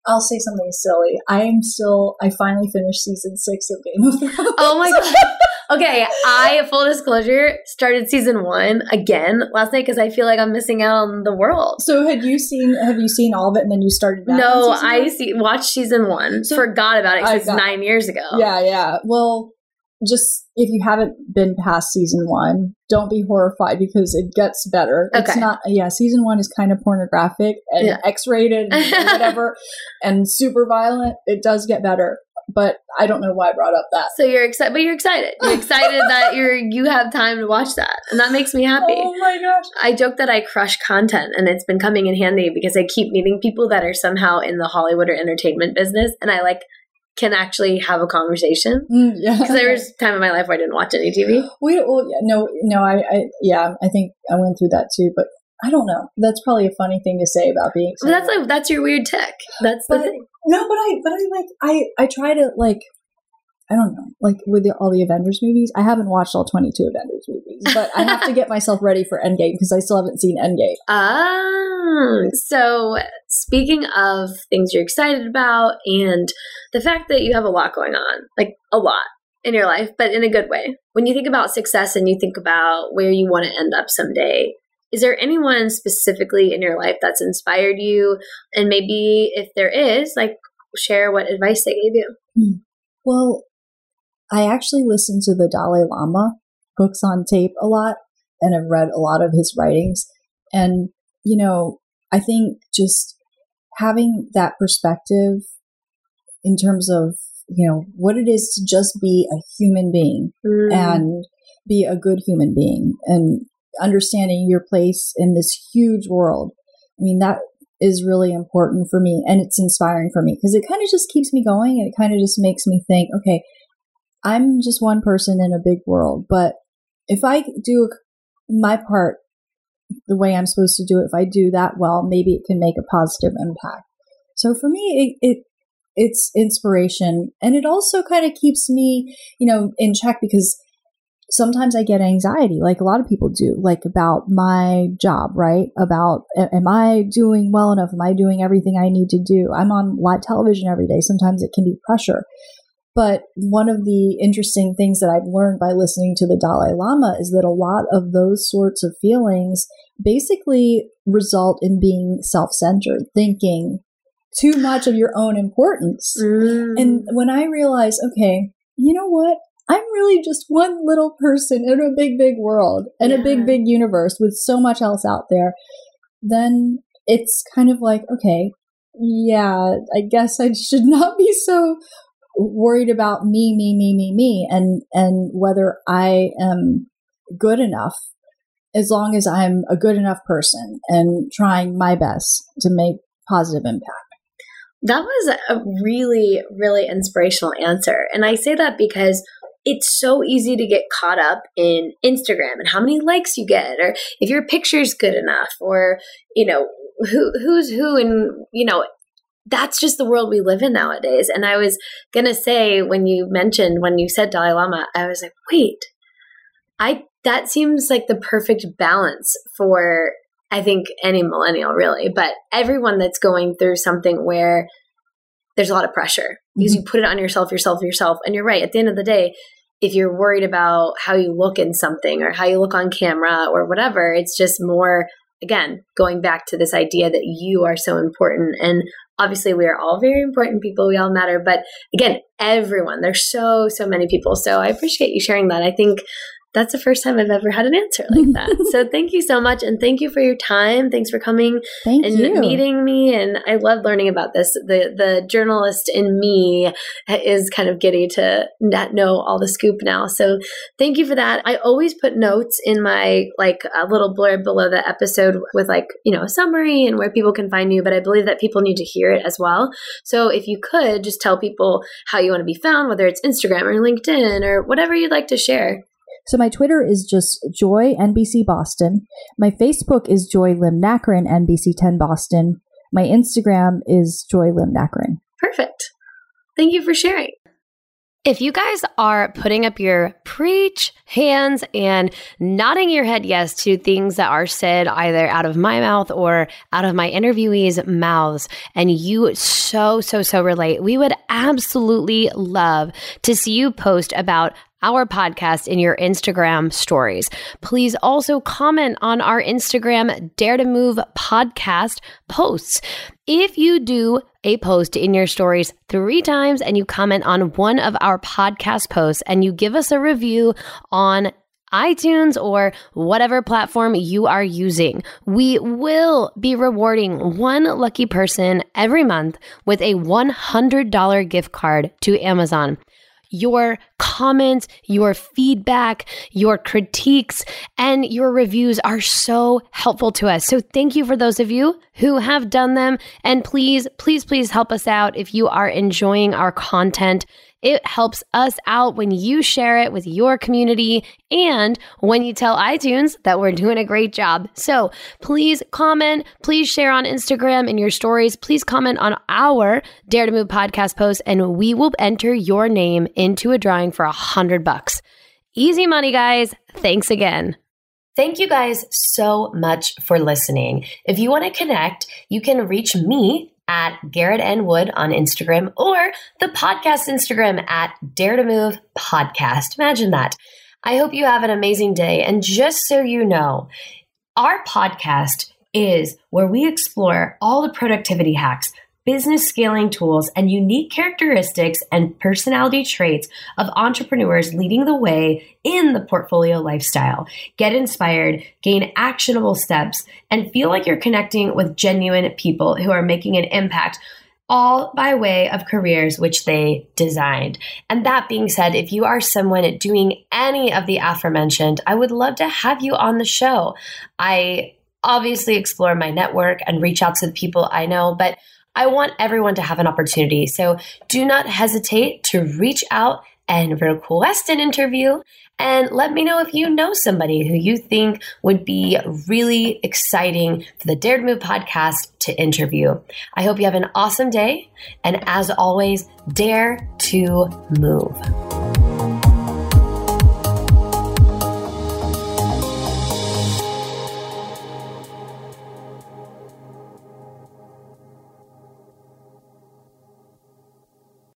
I'll say something silly. I am still. I finally finished season six of Game of Thrones. Oh my god! *laughs* Okay, I full disclosure started season one again last night because I feel like I'm missing out on the world. So had you seen? Have you seen all of it and then you started? no, I see. Watched season one. So forgot about it It's nine years ago. Yeah, yeah. Well, just if you haven't been past season one, don't be horrified because it gets better. Okay. It's not, yeah, season one is kind of pornographic and yeah. X rated and *laughs* whatever and super violent. It does get better. But I don't know why I brought up that. So you're excited, but you're excited. You're excited *laughs* that you're you have time to watch that, and that makes me happy. Oh my gosh! I joke that I crush content, and it's been coming in handy because I keep meeting people that are somehow in the Hollywood or entertainment business, and I like can actually have a conversation. Mm, yeah, because there was *laughs* time in my life where I didn't watch any TV. We well, yeah, no, no, I, I, yeah, I think I went through that too, but I don't know. That's probably a funny thing to say about being. Well, that's like that's your weird tick. That's but, the thing. No, but I, but I like I, I try to like. I don't know, like with the, all the Avengers movies. I haven't watched all 22 Avengers movies, but I have to get myself ready for Endgame because I still haven't seen Endgame. *laughs* Ah, so speaking of things you're excited about and the fact that you have a lot going on, like a lot in your life, but in a good way. When you think about success and you think about where you want to end up someday, is there anyone specifically in your life that's inspired you? And maybe if there is, like, share what advice they gave you. Hmm. Well, I actually listen to the Dalai Lama books on tape a lot and I've read a lot of his writings. And, you know, I think just having that perspective in terms of, you know, what it is to just be a human being mm. and be a good human being and understanding your place in this huge world. I mean, that is really important for me and it's inspiring for me because it kind of just keeps me going and it kind of just makes me think, okay, I'm just one person in a big world, but if I do my part the way I'm supposed to do it, if I do that well, maybe it can make a positive impact. So for me, it, it it's inspiration and it also kind of keeps me, you know, in check because sometimes I get anxiety, like a lot of people do, like about my job, right? About am I doing well enough? Am I doing everything I need to do? I'm on live television every day. Sometimes it can be pressure. But one of the interesting things that I've learned by listening to the Dalai Lama is that a lot of those sorts of feelings basically result in being self centered, thinking too much of your own importance. Mm. And when I realize, okay, you know what? I'm really just one little person in a big, big world and yeah. a big, big universe with so much else out there, then it's kind of like, okay, yeah, I guess I should *laughs* not be so worried about me, me, me, me, me, and and whether I am good enough. As long as I'm a good enough person and trying my best to make positive impact. That was a really, really inspirational answer. And I say that because it's so easy to get caught up in Instagram and how many likes you get, or if your picture's good enough, or, you know, who who's who and you know that's just the world we live in nowadays. And I was going to say, when you mentioned, when you said Dalai Lama, I was like, wait, I, that seems like the perfect balance for, I think, any millennial really, but everyone that's going through something where there's a lot of pressure because mm-hmm. you put it on yourself, yourself, yourself. And you're right. At the end of the day, if you're worried about how you look in something or how you look on camera or whatever, it's just more again, going back to this idea that you are so important. And obviously we are all very important people. We all matter. But again everyone there's so so many people. So i appreciate you sharing that. I think that's the first time I've ever had an answer like that. *laughs* so thank you so much. And thank you for your time. Thanks for coming Thank and you. meeting me. And I love learning about this. The the journalist in me is kind of giddy to not know all the scoop now. So thank you for that. I always put notes in my like a little blurb below the episode with like, you know, a summary and where people can find you. But I believe that people need to hear it as well. So if you could just tell people how you want to be found, whether it's Instagram or LinkedIn or whatever you'd like to share. So my Twitter is just Joy NBC Boston. My Facebook is Joy Lim Nakrin NBC 10 Boston. My Instagram is Joy Lim Nakrin. Perfect. Thank you for sharing. If you guys are putting up your preach hands and nodding your head yes to things that are said either out of my mouth or out of my interviewees' mouths, and you so, so, so relate, we would absolutely love to see you post about our podcast in your Instagram stories. Please also comment on our Instagram Dare to Move podcast posts. If you do a post in your stories three times and you comment on one of our podcast posts and you give us a review on iTunes or whatever platform you are using. We will be rewarding one lucky person every month with a $100 gift card to Amazon your comments, your feedback, your critiques, and your reviews are so helpful to us. So thank you for those of you who have done them. And please, please, please help us out if you are enjoying our content. It helps us out when you share it with your community and when you tell iTunes that we're doing a great job. So please comment, please share on Instagram in your stories. Please comment on our Dare to Move podcast post, and we will enter your name into a drawing for a hundred bucks. Easy money, guys. Thanks again. Thank you guys so much for listening. If you want to connect, you can reach me at Garrett N. Wood on Instagram or the podcast Instagram at Dare to Move Podcast. Imagine that. I hope you have an amazing day. And just so you know, our podcast is where we explore all the productivity hacks business scaling tools, and unique characteristics and personality traits of entrepreneurs leading the way in the portfolio lifestyle. Get inspired, gain actionable steps, and feel like you're connecting with genuine people who are making an impact all by way of careers which they designed. And that being said, if you are someone doing any of the aforementioned, I would love to have you on the show. I obviously explore my network and reach out to the people I know, but I want everyone to have an opportunity. So do not hesitate to reach out and request an interview. And let me know if you know somebody who you think would be really exciting for the Dare to Move podcast to interview. I hope you have an awesome day. And as always, dare to move.